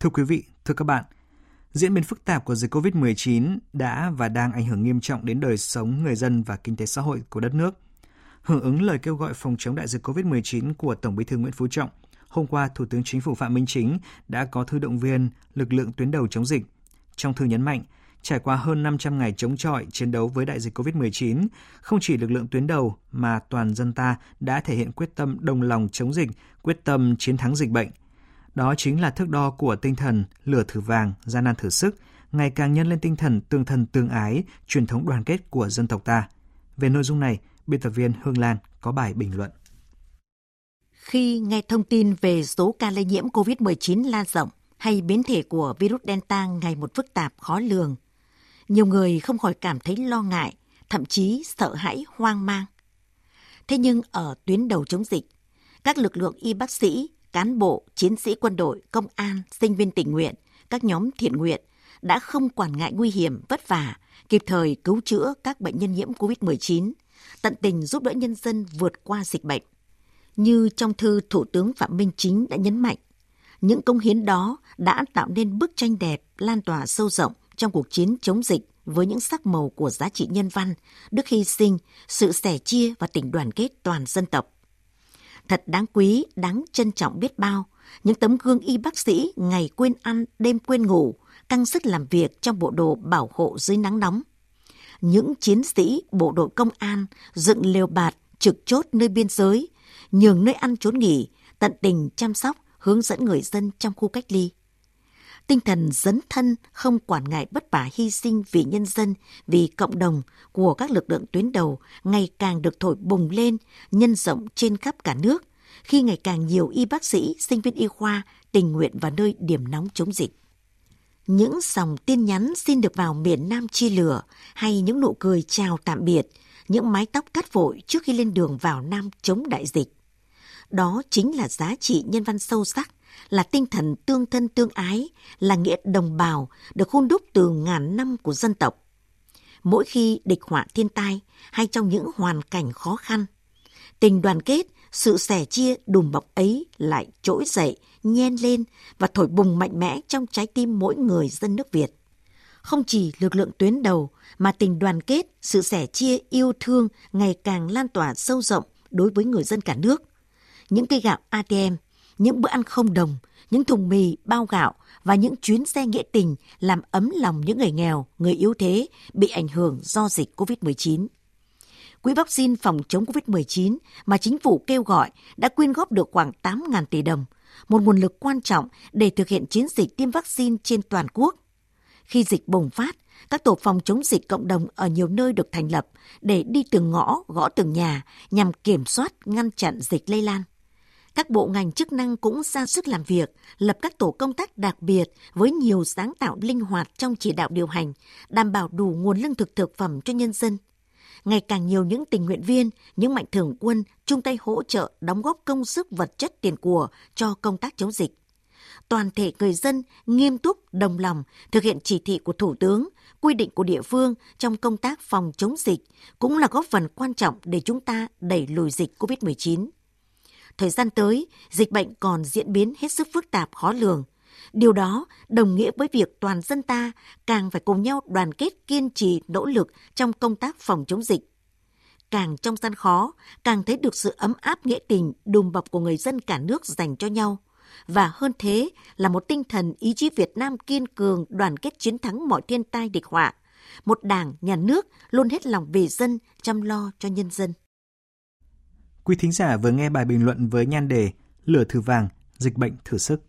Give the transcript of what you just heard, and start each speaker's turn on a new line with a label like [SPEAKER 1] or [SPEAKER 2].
[SPEAKER 1] Thưa quý vị, thưa các bạn, diễn biến phức tạp của dịch COVID-19 đã và đang ảnh hưởng nghiêm trọng đến đời sống người dân và kinh tế xã hội của đất nước. Hưởng ứng lời kêu gọi phòng chống đại dịch COVID-19 của Tổng Bí thư Nguyễn Phú Trọng, hôm qua Thủ tướng Chính phủ Phạm Minh Chính đã có thư động viên lực lượng tuyến đầu chống dịch. Trong thư nhấn mạnh, trải qua hơn 500 ngày chống chọi chiến đấu với đại dịch COVID-19, không chỉ lực lượng tuyến đầu mà toàn dân ta đã thể hiện quyết tâm đồng lòng chống dịch, quyết tâm chiến thắng dịch bệnh. Đó chính là thước đo của tinh thần lửa thử vàng, gian nan thử sức, ngày càng nhân lên tinh thần tương thân tương ái, truyền thống đoàn kết của dân tộc ta. Về nội dung này, biên tập viên Hương Lan có bài bình luận.
[SPEAKER 2] Khi nghe thông tin về số ca lây nhiễm COVID-19 lan rộng hay biến thể của virus Delta ngày một phức tạp khó lường, nhiều người không khỏi cảm thấy lo ngại, thậm chí sợ hãi hoang mang. Thế nhưng ở tuyến đầu chống dịch, các lực lượng y bác sĩ, cán bộ, chiến sĩ quân đội, công an, sinh viên tình nguyện, các nhóm thiện nguyện đã không quản ngại nguy hiểm, vất vả, kịp thời cứu chữa các bệnh nhân nhiễm COVID-19, tận tình giúp đỡ nhân dân vượt qua dịch bệnh. Như trong thư Thủ tướng Phạm Minh Chính đã nhấn mạnh, những công hiến đó đã tạo nên bức tranh đẹp lan tỏa sâu rộng trong cuộc chiến chống dịch với những sắc màu của giá trị nhân văn, đức hy sinh, sự sẻ chia và tình đoàn kết toàn dân tộc. Thật đáng quý, đáng trân trọng biết bao, những tấm gương y bác sĩ ngày quên ăn, đêm quên ngủ, căng sức làm việc trong bộ đồ bảo hộ dưới nắng nóng. Những chiến sĩ bộ đội công an dựng lều bạt trực chốt nơi biên giới, nhường nơi ăn trốn nghỉ, tận tình chăm sóc, hướng dẫn người dân trong khu cách ly tinh thần dấn thân không quản ngại bất bả hy sinh vì nhân dân, vì cộng đồng của các lực lượng tuyến đầu ngày càng được thổi bùng lên, nhân rộng trên khắp cả nước, khi ngày càng nhiều y bác sĩ, sinh viên y khoa tình nguyện vào nơi điểm nóng chống dịch. Những dòng tin nhắn xin được vào miền Nam chi lửa hay những nụ cười chào tạm biệt, những mái tóc cắt vội trước khi lên đường vào Nam chống đại dịch. Đó chính là giá trị nhân văn sâu sắc là tinh thần tương thân tương ái, là nghĩa đồng bào được hôn đúc từ ngàn năm của dân tộc. Mỗi khi địch họa thiên tai hay trong những hoàn cảnh khó khăn, tình đoàn kết, sự sẻ chia đùm bọc ấy lại trỗi dậy, nhen lên và thổi bùng mạnh mẽ trong trái tim mỗi người dân nước Việt. Không chỉ lực lượng tuyến đầu mà tình đoàn kết, sự sẻ chia, yêu thương ngày càng lan tỏa sâu rộng đối với người dân cả nước. Những cây gạo ATM những bữa ăn không đồng, những thùng mì, bao gạo và những chuyến xe nghĩa tình làm ấm lòng những người nghèo, người yếu thế bị ảnh hưởng do dịch COVID-19. Quỹ vaccine phòng chống COVID-19 mà chính phủ kêu gọi đã quyên góp được khoảng 8.000 tỷ đồng, một nguồn lực quan trọng để thực hiện chiến dịch tiêm vaccine trên toàn quốc. Khi dịch bùng phát, các tổ phòng chống dịch cộng đồng ở nhiều nơi được thành lập để đi từng ngõ, gõ từng nhà nhằm kiểm soát, ngăn chặn dịch lây lan các bộ ngành chức năng cũng ra sức làm việc, lập các tổ công tác đặc biệt với nhiều sáng tạo linh hoạt trong chỉ đạo điều hành, đảm bảo đủ nguồn lương thực thực phẩm cho nhân dân. Ngày càng nhiều những tình nguyện viên, những mạnh thường quân chung tay hỗ trợ đóng góp công sức vật chất tiền của cho công tác chống dịch. Toàn thể người dân nghiêm túc, đồng lòng thực hiện chỉ thị của Thủ tướng, quy định của địa phương trong công tác phòng chống dịch cũng là góp phần quan trọng để chúng ta đẩy lùi dịch COVID-19 thời gian tới, dịch bệnh còn diễn biến hết sức phức tạp khó lường. Điều đó đồng nghĩa với việc toàn dân ta càng phải cùng nhau đoàn kết kiên trì nỗ lực trong công tác phòng chống dịch. Càng trong gian khó, càng thấy được sự ấm áp nghĩa tình đùm bọc của người dân cả nước dành cho nhau. Và hơn thế là một tinh thần ý chí Việt Nam kiên cường đoàn kết chiến thắng mọi thiên tai địch họa. Một đảng, nhà nước luôn hết lòng vì dân, chăm lo cho nhân dân.
[SPEAKER 1] Quý thính giả vừa nghe bài bình luận với nhan đề Lửa thử vàng, dịch bệnh thử sức.